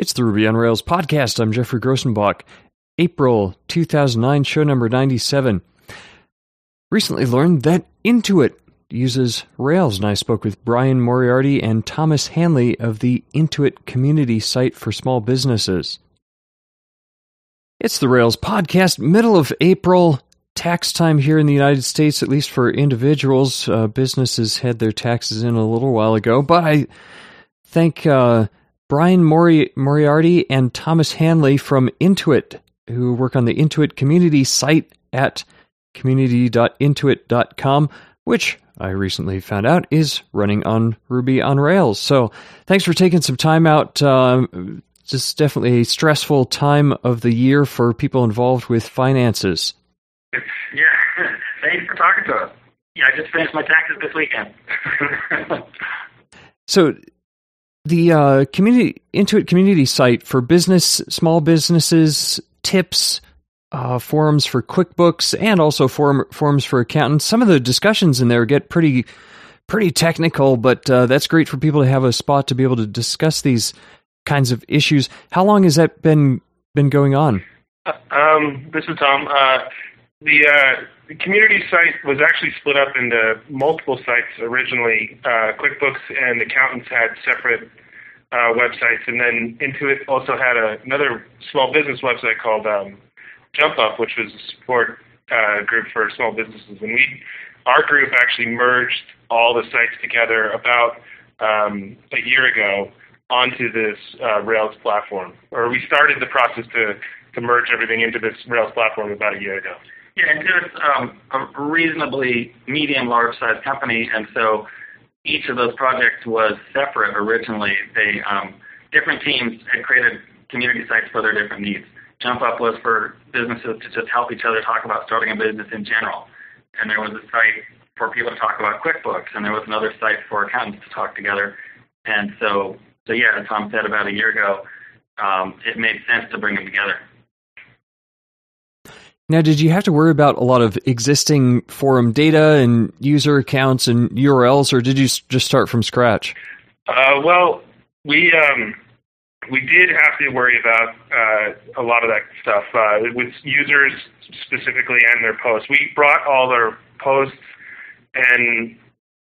It's the Ruby on Rails podcast. I'm Geoffrey Grosenbach. April 2009, show number 97. Recently learned that Intuit uses Rails, and I spoke with Brian Morearty and Thomas Hanley of the Intuit community site for small businesses. It's the Rails podcast, middle of April, tax time here in the United States, at least for individuals. Uh, businesses had their taxes in a little while ago, but I thank uh, Brian Mori- Morearty and Thomas Hanley from Intuit, who work on the Intuit community site at community.intuit.com, which I recently found out is running on Ruby on Rails. So thanks for taking some time out. Um, just definitely a stressful time of the year for people involved with finances. Yeah, thanks for talking to us. Yeah, I just finished my taxes this weekend. so the uh, community Intuit community site for business, small businesses, tips, uh, forums for QuickBooks, and also forum, forums for accountants. Some of the discussions in there get pretty pretty technical, but uh, that's great for people to have a spot to be able to discuss these kinds of issues. How long has that been been going on? Uh, um, this is Tom. The, uh, the, community site was actually split up into multiple sites originally. Uh, QuickBooks and accountants had separate uh, websites, and then Intuit also had a, another small business website called um, JumpUp, which was a support uh, group for small businesses. And we, our group actually merged all the sites together about um, a year ago onto this uh, Rails platform, or we started the process to to merge everything into this Rails platform about a year ago. Yeah, and it's um, a reasonably medium large size company, and so each of those projects was separate originally. They um, different teams had created community sites for their different needs. Jump Up was for businesses to just help each other talk about starting a business in general, and there was a site for people to talk about QuickBooks, and there was another site for accountants to talk together. And so, so yeah, as Tom said about a year ago, um, it made sense to bring them together. Now, did you have to worry about a lot of existing forum data and user accounts and URLs, or did you just start from scratch? Uh, well, we um, we did have to worry about uh, a lot of that stuff uh, with users specifically and their posts. We brought all their posts and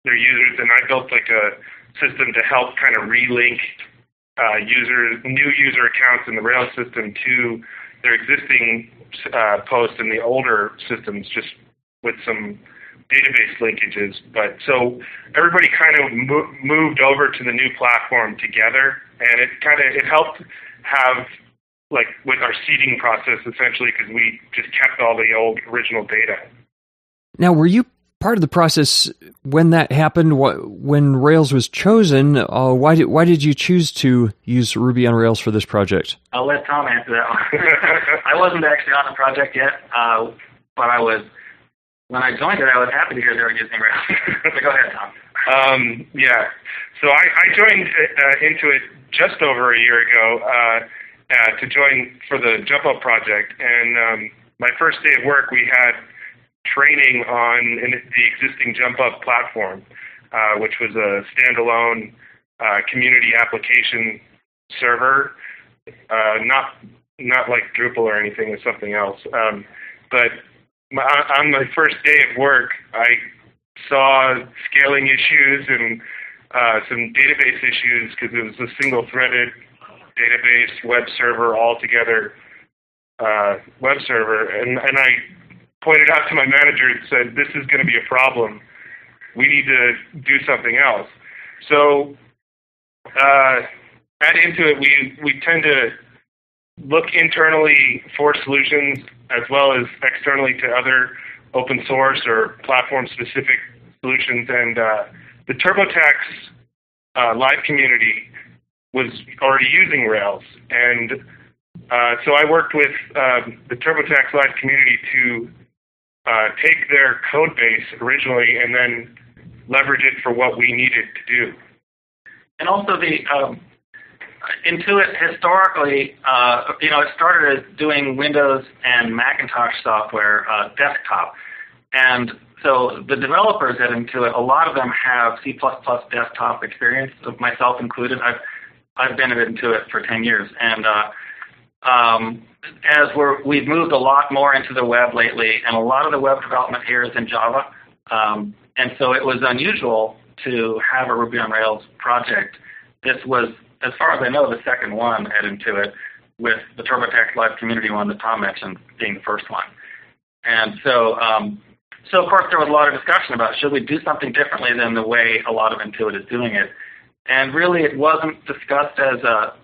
their users, and I built like a system to help kind of relink uh, users, new user accounts in the Rails system to their existing uh, posts in the older systems just with some database linkages. But so everybody kind of mo- moved over to the new platform together, and it kind of it helped have like with our seeding process essentially because we just kept all the old original data. Now, were you part of the process when that happened? When Rails was chosen, uh, why did why did you choose to use Ruby on Rails for this project? I'll let Tom answer that one. I wasn't actually on the project yet, uh, but I was when I joined it. I was happy to hear they were using Rails. so go ahead, Tom. Um, yeah, so I, I joined uh, Intuit just over a year ago uh, uh, to join for the Jump Up project, and um, my first day of work, we had training on the existing JumpUp platform, uh, which was a standalone uh, community application server, uh, not not like Drupal or anything, or something else. Um, but my, on my first day of work, I saw scaling issues and uh, some database issues because it was a single-threaded database web server altogether uh, web server, and and I pointed out to my manager and said, this is going to be a problem. We need to do something else. So uh, at Intuit, we, we tend to look internally for solutions as well as externally to other open source or platform-specific solutions. And uh, the TurboTax uh, live community was already using Rails. And uh, so I worked with um, the TurboTax live community to uh, take their code base originally and then leverage it for what we needed to do. And also the um, Intuit historically, uh, you know, it started as doing Windows and Macintosh software uh, desktop. And so the developers at Intuit, a lot of them have C++ desktop experience, myself included. I've, I've been at Intuit for 10 years, and uh, um, as we're, we've moved a lot more into the web lately, and a lot of the web development here is in Java, um, and so it was unusual to have a Ruby on Rails project. This was, as far as I know, the second one at Intuit, with the TurboTax Live Community one that Tom mentioned being the first one. And so, um, so of course there was a lot of discussion about should we do something differently than the way a lot of Intuit is doing it. And really it wasn't discussed as a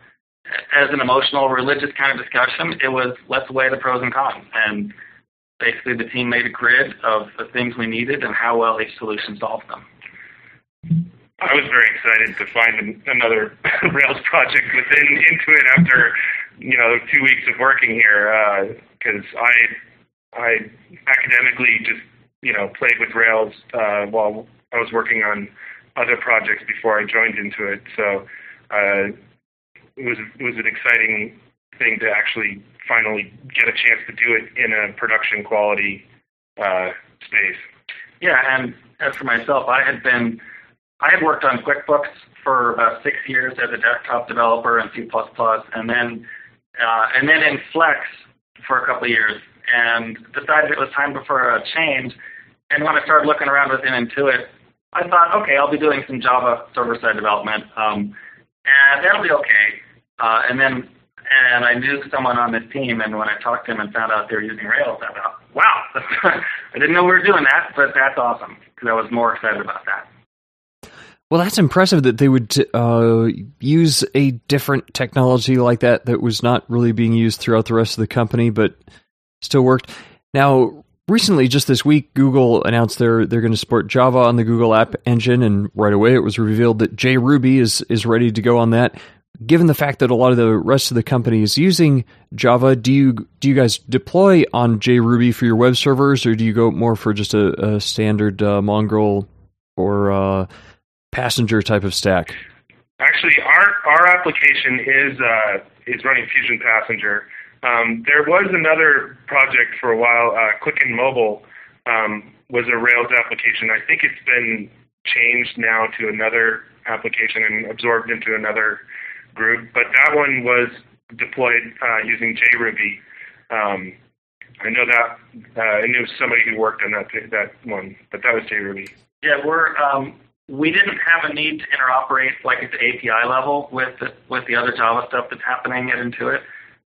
as an emotional, religious kind of discussion. It was let's weigh the pros and cons. And basically the team made a grid of the things we needed and how well each solution solved them. I was very excited to find another Rails project within Intuit after you know two weeks of working here because uh, I I academically just you know played with Rails uh, while I was working on other projects before I joined Intuit. So uh, it was it was an exciting thing to actually finally get a chance to do it in a production quality uh, space. Yeah, and as for myself, I had been I had worked on QuickBooks for about six years as a desktop developer in C++, and then uh, and then in Flex for a couple of years, and decided it was time for a change. And when I started looking around within Intuit, I thought, okay, I'll be doing some Java server-side development, um, and that'll be okay. Uh, and then and I knew someone on this team, and when I talked to him and found out they were using Rails, I thought, wow, I didn't know we were doing that, but that's awesome because I was more excited about that. Well, that's impressive that they would uh, use a different technology like that that was not really being used throughout the rest of the company, but still worked. Now, recently, just this week, Google announced they're they're going to support Java on the Google App Engine, and right away it was revealed that JRuby is is ready to go on that. Given the fact that a lot of the rest of the company is using Java, do you do you guys deploy on JRuby for your web servers, or do you go more for just a, a standard uh, Mongrel or uh, passenger type of stack? Actually, our our application is uh, is running Phusion Passenger. Um, there was another project for a while, uh, and Mobile, um, was a Rails application. I think it's been changed now to another application and absorbed into another group, but that one was deployed uh, using JRuby. Um, I know that uh, I knew somebody who worked on that that one, but that was JRuby. Yeah, we're um, we didn't have a need to interoperate like at the API level with the, with the other Java stuff that's happening at Intuit.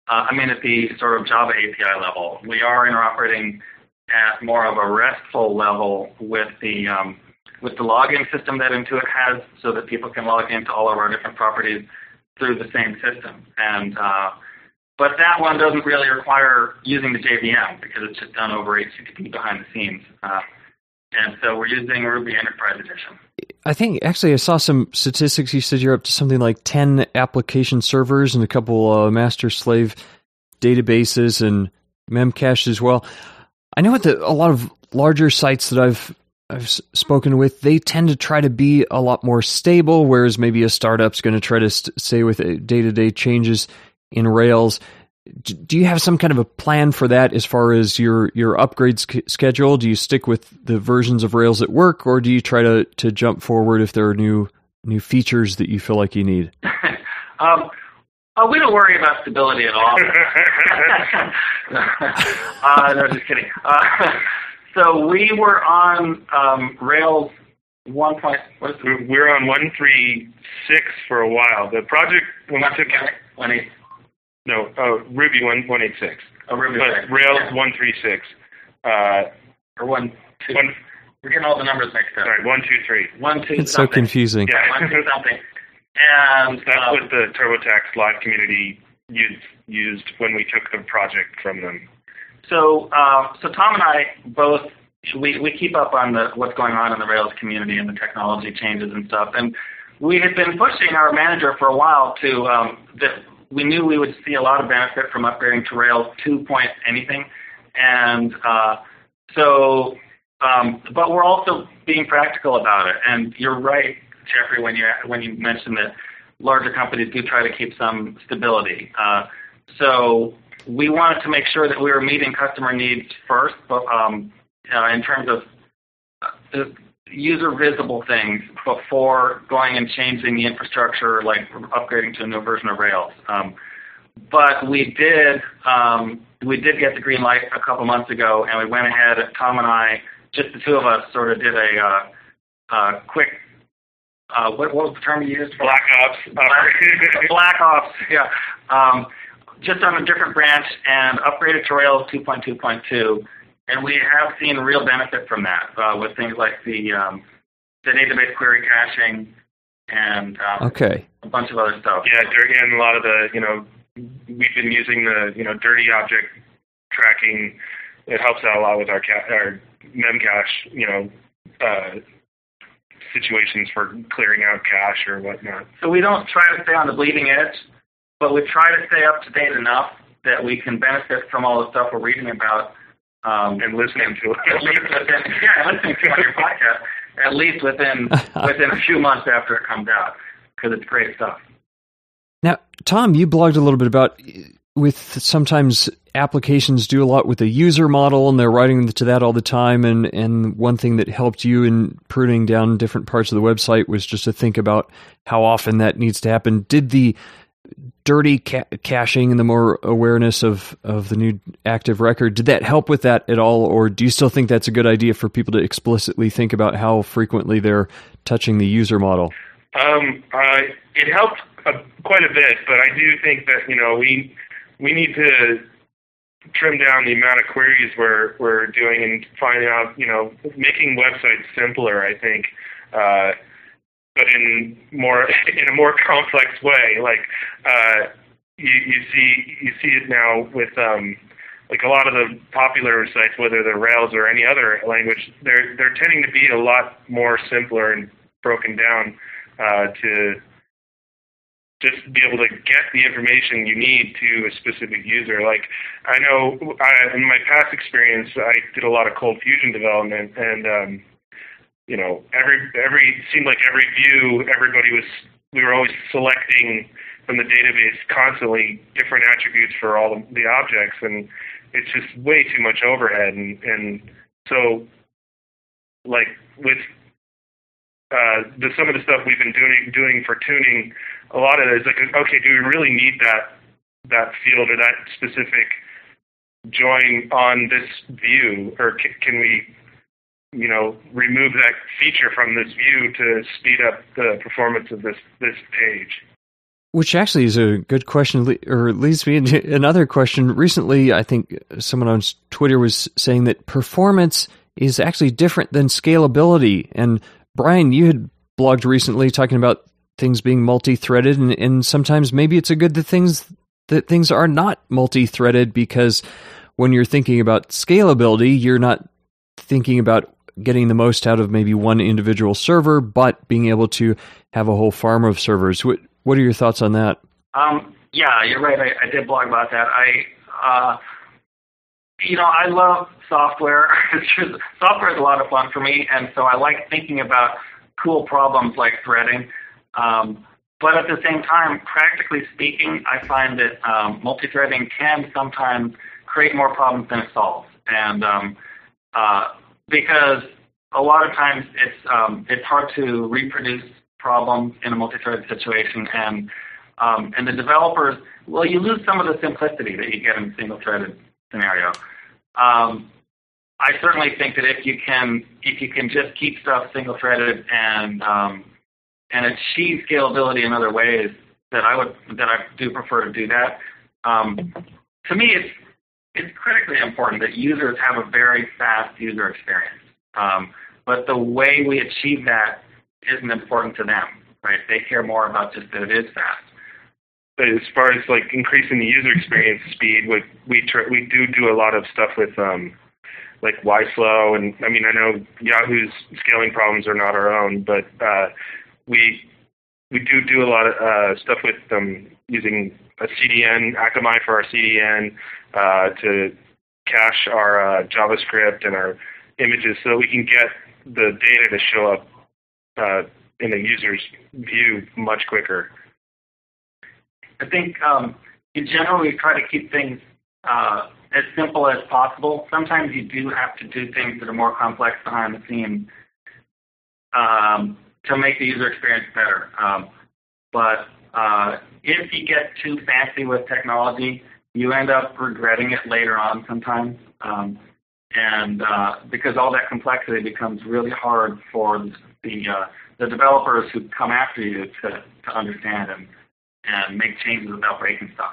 Uh, I mean, at the sort of Java API level, we are interoperating at more of a RESTful level with the um, with the login system that Intuit has, so that people can log into all of our different properties through the same system. And uh, but that one doesn't really require using the JVM because it's just done over HTTP behind the scenes. Uh, and so we're using Ruby Enterprise Edition. I think actually I saw some statistics. You said you're up to something like 10 application servers and a couple uh, master slave databases and Memcache as well. I know at the, a lot of larger sites that I've I've spoken with, they tend to try to be a lot more stable, whereas maybe a startup's going to try to st- stay with day to day changes in Rails do you have some kind of a plan for that as far as your your upgrade schedule? Do you stick with the versions of Rails that work, or do you try to to jump forward if there are new new features that you feel like you need? um, uh, we don't worry about stability at all. uh, no, just kidding. Uh, so we were on um, Rails one point. What is it? We were on one three six for a while. The project when we took it. One eight no, uh, Ruby one one eight six. Oh, Ruby. But Rails yeah. one three six. Uh, or one two. One, We're getting all the numbers mixed up. Sorry, one two three. One two. It's something. so confusing. Yeah, one two something. And that's um, what the TurboTax Live community used used when we took the project from them. So, uh, so Tom and I both we we keep up on the what's going on in the Rails community and the technology changes and stuff. And we had been pushing our manager for a while to um, that we knew we would see a lot of benefit from upgrading to Rails 2 point anything. And uh, so, um, but we're also being practical about it. And you're right, Geoffrey, when you when you mentioned that larger companies do try to keep some stability. Uh, so we wanted to make sure that we were meeting customer needs first, but um, uh, in terms of uh, user visible things before going and changing the infrastructure, like upgrading to a new version of Rails. Um, but we did um, we did get the green light a couple months ago, and we went ahead. Tom and I, just the two of us, sort of did a uh, uh, quick. Uh, what, what was the term you used? Black ops. Black, Black ops. Yeah. Um, just on a different branch and upgraded to Rails 2.2.2, and we have seen real benefit from that uh, with things like the um, the database query caching and um, okay. a bunch of other stuff. Yeah, and a lot of the you know we've been using the you know dirty object tracking. It helps out a lot with our ca- our memcache you know uh, situations for clearing out cache or whatnot. So we don't try to stay on the bleeding edge, but we try to stay up to date enough that we can benefit from all the stuff we're reading about um, and listening to it. at least within, yeah, listening to your podcast. At least within within a few months after it comes out, because it's great stuff. Now, Tom, you blogged a little bit about with sometimes applications do a lot with the user model and they're writing to that all the time and and one thing that helped you in pruning down different parts of the website was just to think about how often that needs to happen did the dirty ca- caching and the more awareness of of the new active record did that help with that at all or do you still think that's a good idea for people to explicitly think about how frequently they're touching the user model um, uh, it helped uh, quite a bit but i do think that you know we we need to trim down the amount of queries we're we're doing and finding out, you know, making websites simpler. I think, uh, but in more in a more complex way. Like uh, you, you see you see it now with um, like a lot of the popular sites, whether they're Rails or any other language, they're they're tending to be a lot more simpler and broken down uh, to just be able to get the information you need to a specific user. Like I know I, in my past experience, I did a lot of ColdFusion development, and um, you know, every every seemed like every view, everybody was we were always selecting from the database constantly different attributes for all the, the objects, and it's just way too much overhead. And and so, like with uh, the, some of the stuff we've been doing doing for tuning a lot of it is like, okay, do we really need that that field or that specific join on this view, or can, can we, you know, remove that feature from this view to speed up the performance of this this page? Which actually is a good question, or leads me into another question. Recently, I think someone on Twitter was saying that performance is actually different than scalability. And Brian, you had blogged recently talking about things being multi-threaded and, and sometimes maybe it's a good that things that things are not multi-threaded because when you're thinking about scalability you're not thinking about getting the most out of maybe one individual server but being able to have a whole farm of servers. What what are your thoughts on that? Um, yeah you're right. I, I, did blog about that. I uh, you know i love software. Software is a lot of fun for me and so i like thinking about cool problems like threading. Um, but at the same time, practically speaking, I find that um, multi-threading can sometimes create more problems than it solves. And um, uh, because a lot of times it's um, it's hard to reproduce problems in a multi-threaded situation, and um, and the developers, well, you lose some of the simplicity that you get in a single-threaded scenario. Um, I certainly think that if you can if you can just keep stuff single-threaded and um, and achieve scalability in other ways that I would that I do prefer to do that. Um, to me, it's it's critically important that users have a very fast user experience. Um, but the way we achieve that isn't important to them, right? They care more about just that it is fast. But as far as like increasing the user experience speed, we we we do do a lot of stuff with um, like YSlow, and I mean I know Yahoo's scaling problems are not our own, but uh, we we do do a lot of uh, stuff with um, using a CDN, Akamai for our CDN uh, to cache our uh, JavaScript and our images so that we can get the data to show up uh, in the user's view much quicker. I think um, in general we try to keep things uh, as simple as possible. Sometimes you do have to do things that are more complex behind the scenes um, to make the user experience better. Um, but uh, if you get too fancy with technology, you end up regretting it later on sometimes. Um, and uh, because all that complexity becomes really hard for the uh, the developers who come after you to, to understand and and make changes without breaking stuff.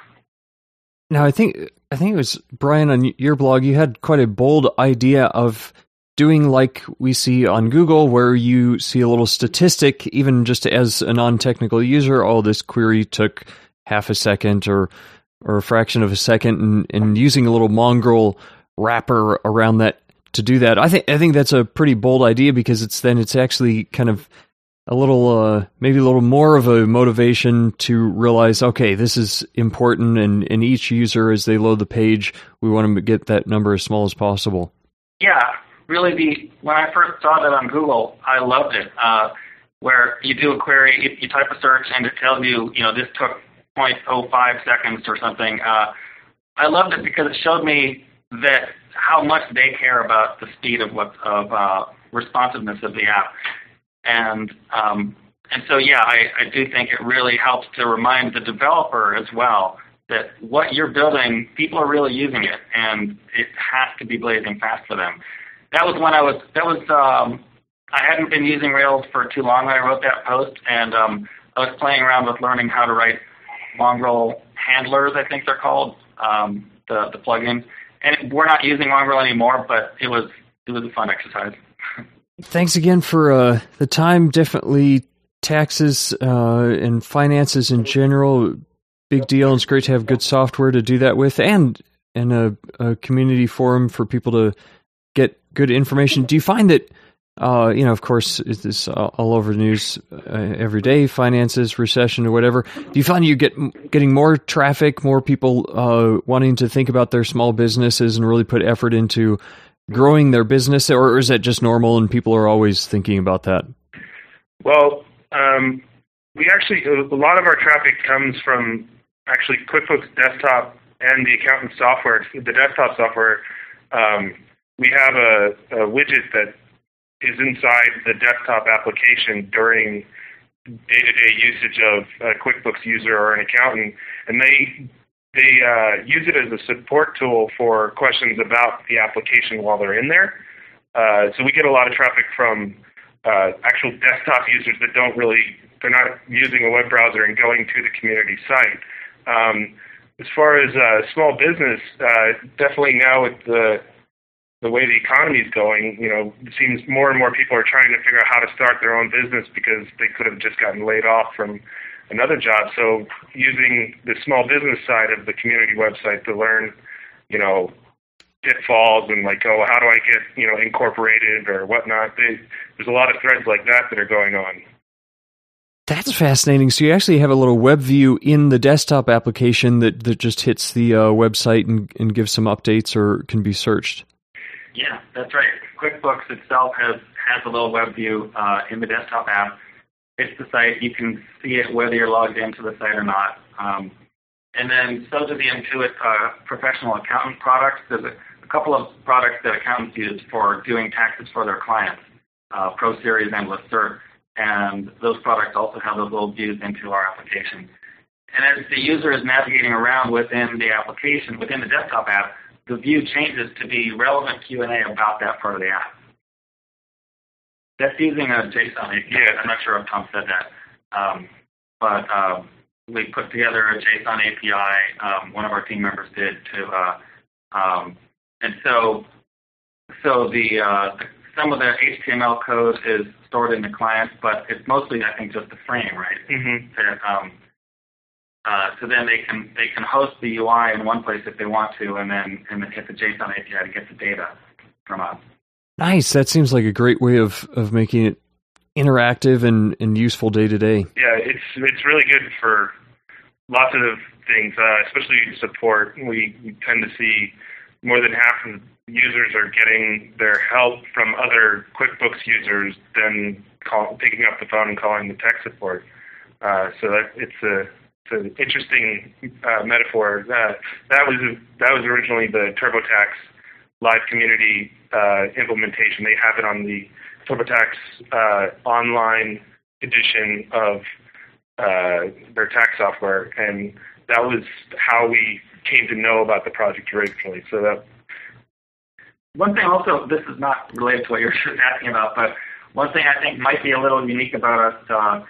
Now, I think I think it was Brian on your blog. You had quite a bold idea of doing like we see on Google, where you see a little statistic, even just as a non-technical user. Oh, this query took half a second or or a fraction of a second, and, and using a little mongrel wrapper around that to do that. I think I think that's a pretty bold idea because it's then it's actually kind of a little uh, maybe a little more of a motivation to realize okay this is important and, and each user as they load the page we want to get that number as small as possible. Yeah. Really the when i first saw that on google i loved it. Uh, where you do a query you, you, type a search and it tells you you know this took 0.05 seconds or something uh, i loved it because it showed me that how much they care about the speed of what of uh, responsiveness of the app and um, and so yeah, I, I do think it really helps to remind the developer as well that what you're building, people are really using it, and it has to be blazing fast for them. That was when I was that was um, I hadn't been using Rails for too long when I wrote that post, and um, I was playing around with learning how to write Mongrel handlers, I think they're called, um, the the plugins. And we're not using Mongrel anymore, but it was it was a fun exercise. Thanks again for uh, the time. Definitely taxes uh, and finances in general, big deal. And it's great to have good software to do that with, and and a, a community forum for people to get good information. Do you find that? Uh, you know, of course, it's all over the news uh, every day. Finances, recession, or whatever. Do you find you get getting more traffic, more people uh, wanting to think about their small businesses and really put effort into growing their business, or is that just normal and people are always thinking about that? Well, um, we actually a lot of our traffic comes from actually QuickBooks Desktop and the accountant software. The desktop software, um, we have a, a widget that is inside the desktop application during day-to-day usage of a QuickBooks user or an accountant, and they they uh, use it as a support tool for questions about the application while they're in there. Uh, so we get a lot of traffic from uh, actual desktop users that don't really, they're not using a web browser and going to the community site. Um, as far as uh, small business, uh, definitely now with the the way the economy is going, you know, it seems more and more people are trying to figure out how to start their own business because they could have just gotten laid off from another job. So using the small business side of the community website to learn, you know, pitfalls and like, oh, how do I get, you know, incorporated or whatnot. They, there's a lot of threads like that that are going on. That's fascinating. So you actually have a little web view in the desktop application that, that just hits the uh, website and, and gives some updates or can be searched. Yeah, that's right. QuickBooks itself has has a little web view uh, in the desktop app it's the site. You can see it whether you're logged into the site or not. Um, and then so do the Intuit uh, professional accountant products. There's a, a, couple of products that accountants use for doing taxes for their clients, uh, ProSeries and Lacerte. And those products also have those little views into our application. And as the user is navigating around within the application, within the desktop app, the view changes to be relevant Q&A about that part of the app. That's using a JSON API. Yeah. I'm not sure if Tom said that. Um, but um, we put together a JSON API. Um, one of our team members did to, uh, um, and so so the, uh, some of the HTML code is stored in the client, but it's mostly I think just the frame, right? Mm-hmm. That, um, uh, so then they can they can host the UI in one place if they want to, and then and then hit the JSON API to get the data from us. Nice. That seems like a great way of, of making it interactive and, and useful day to day. Yeah, it's it's really good for lots of things, uh, especially support. We, we tend to see more than half of users are getting their help from other QuickBooks users than call, picking up the phone and calling the tech support. Uh, so that it's a it's an interesting uh, metaphor. Uh, that was that was originally the TurboTax live community uh, implementation. They have it on the TurboTax uh, online edition of uh, their tax software, and that was how we came to know about the project originally. So that one thing also, this is not related to what you're asking about, but one thing I think might be a little unique about us uh,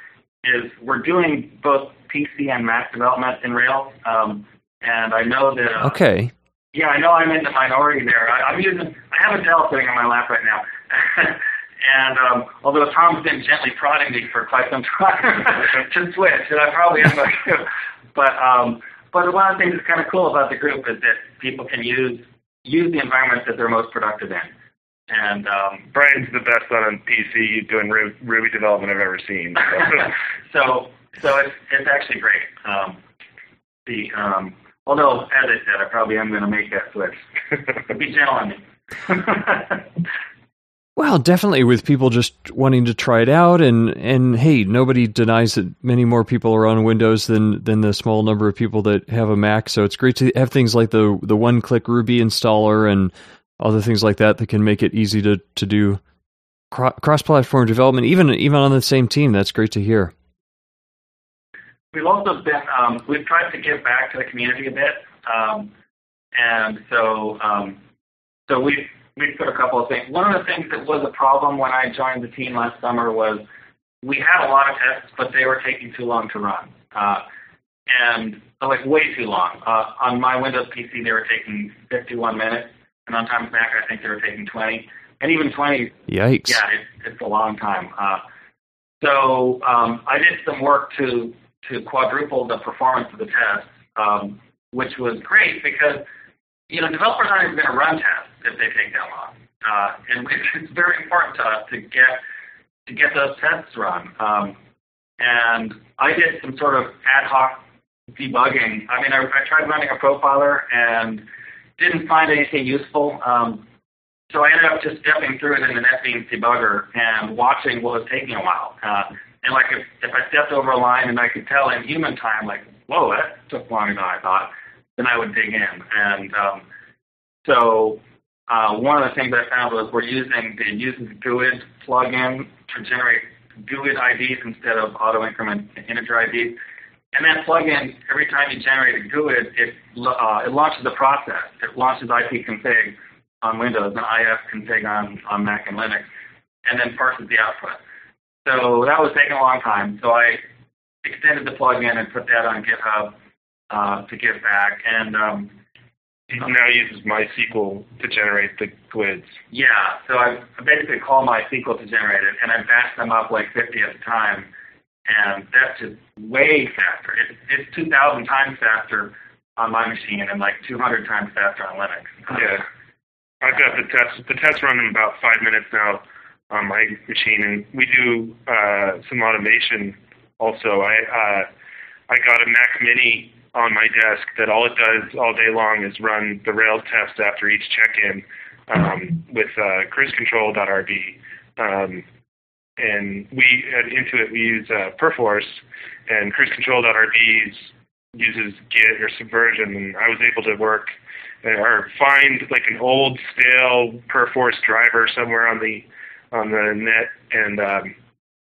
is we're doing both PC and Mac development in Rails. Um, and I know that. Uh, okay. Yeah, I know I'm in the minority there. I, I'm using. I have a Dell sitting on my lap right now. and um, although Tom's been gently prodding me for quite some time to switch, and I probably am going to. But um, but one of the things that's kind of cool about the group is that people can use use the environment that they're most productive in. And um, Brian's the best on PC doing Ruby development I've ever seen. So, so, so it's it's actually great. Um, the um, although, as I said, I probably am going to make that switch. Be gentle on me. Well, definitely with people just wanting to try it out and and hey, nobody denies that many more people are on Windows than than the small number of people that have a Mac. So it's great to have things like the the one-click Ruby installer and other things like that that can make it easy to to do cross-platform development even even on the same team. That's great to hear. We've also been um, we've tried to give back to the community a bit, um, and so um, so we've we put a couple of things. One of the things that was a problem when I joined the team last summer was we had a lot of tests, but they were taking too long to run. Uh, and like way too long. Uh, on my Windows PC, they were taking 51 minutes, and on Tom's Mac, I think they were taking 20. And even 20, yikes! Yeah, it, it's a long time. Uh, so um, I did some work to to quadruple the performance of the test, um, which was great because you know developers aren't even going to run tests if they take that long. Uh, and it's very important to us to get to get those tests run. Um, and I did some sort of ad hoc debugging. I mean, I, I tried running a profiler and didn't find anything useful. Um, so I ended up just stepping through it in the NetBeans debugger and watching what was taking a while. Uh, and like if, if I stepped over a line and I could tell in human time, like, whoa, that took longer than I thought, then I would dig in. And um, so uh, one of the things I found was we're using the uses GUID plugin to generate GUID IDs instead of auto increment integer IDs. And that plugin, every time you generate a GUID, it, uh, it launches a process. It launches ipconfig on Windows and ifconfig on, on Mac and Linux, and then parses the output. So that was taking a long time. So I extended the plugin and put that on GitHub uh, to give back. And um, he now uses MySQL to generate the GUIDs. Yeah, so I basically call MySQL to generate it, and I batch them up like 50 at a time, and that's just way faster. It's, it's 2,000 times faster on my machine and like 200 times faster on Linux. Yeah, I've got the test. The tests run in about five minutes now on my machine, and we do uh, some automation also. I uh, I got a Mac Mini on my desk that all it does all day long is run the Rails test after each check-in um, with uh, cruisecontrol.rb. Um, and we at Intuit we use uh, Perforce, and cruisecontrol.rb uses Git or Subversion, and I was able to work uh, or find like an old stale Perforce driver somewhere on the on the net, and um,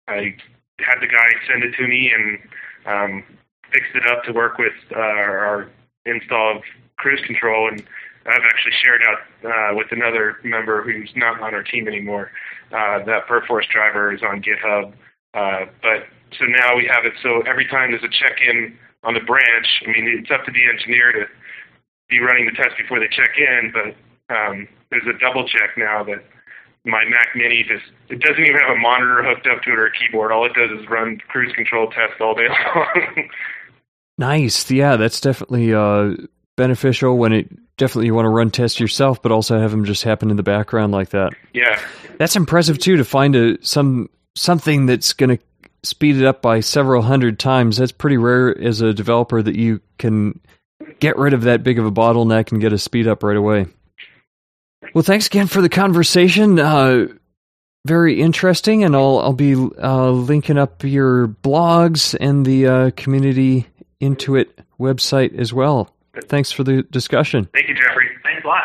I had the guy send it to me, and um, fixed it up to work with uh, our install of cruise control, and I've actually shared out uh, with another member who's not on our team anymore. Uh, that Perforce driver is on GitHub, uh, but so now we have it so every time there's a check-in on the branch, I mean it's up to the engineer to be running the test before they check in, but um, there's a double check now that my Mac Mini just it doesn't even have a monitor hooked up to it or a keyboard. All it does is run cruise control tests all day long. Nice. Yeah, that's definitely uh, beneficial when it definitely you want to run tests yourself, but also have them just happen in the background like that. Yeah, that's impressive too to find a some something that's going to speed it up by several hundred times. That's pretty rare as a developer that you can get rid of that big of a bottleneck and get a speed up right away. Well, thanks again for the conversation. Uh, very interesting, and I'll I'll be uh, linking up your blogs and the uh, community Intuit website as well. Thanks for the discussion. Thank you, Geoffrey. Thanks a lot.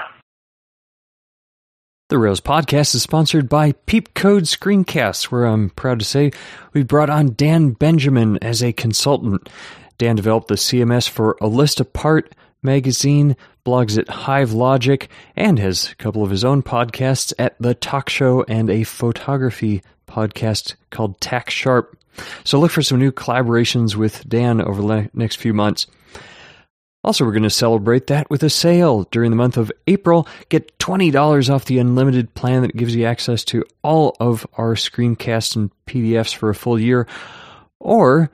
The Rails podcast is sponsored by PeepCode Screencasts, where I'm proud to say we brought on Dan Benjamin as a consultant. Dan developed the CMS for A List Apart magazine, blogs at Hivelogic, and has a couple of his own podcasts at The Talk Show and a photography podcast called Tack Sharp. So look for some new collaborations with Dan over the next few months. Also, we're going to celebrate that with a sale during the month of April. Get $20 off the unlimited plan that gives you access to all of our screencasts and PDFs for a full year. Or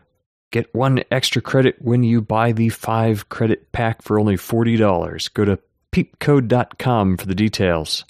get one extra credit when you buy the five credit pack for only $40. Go to peepcode.com for the details.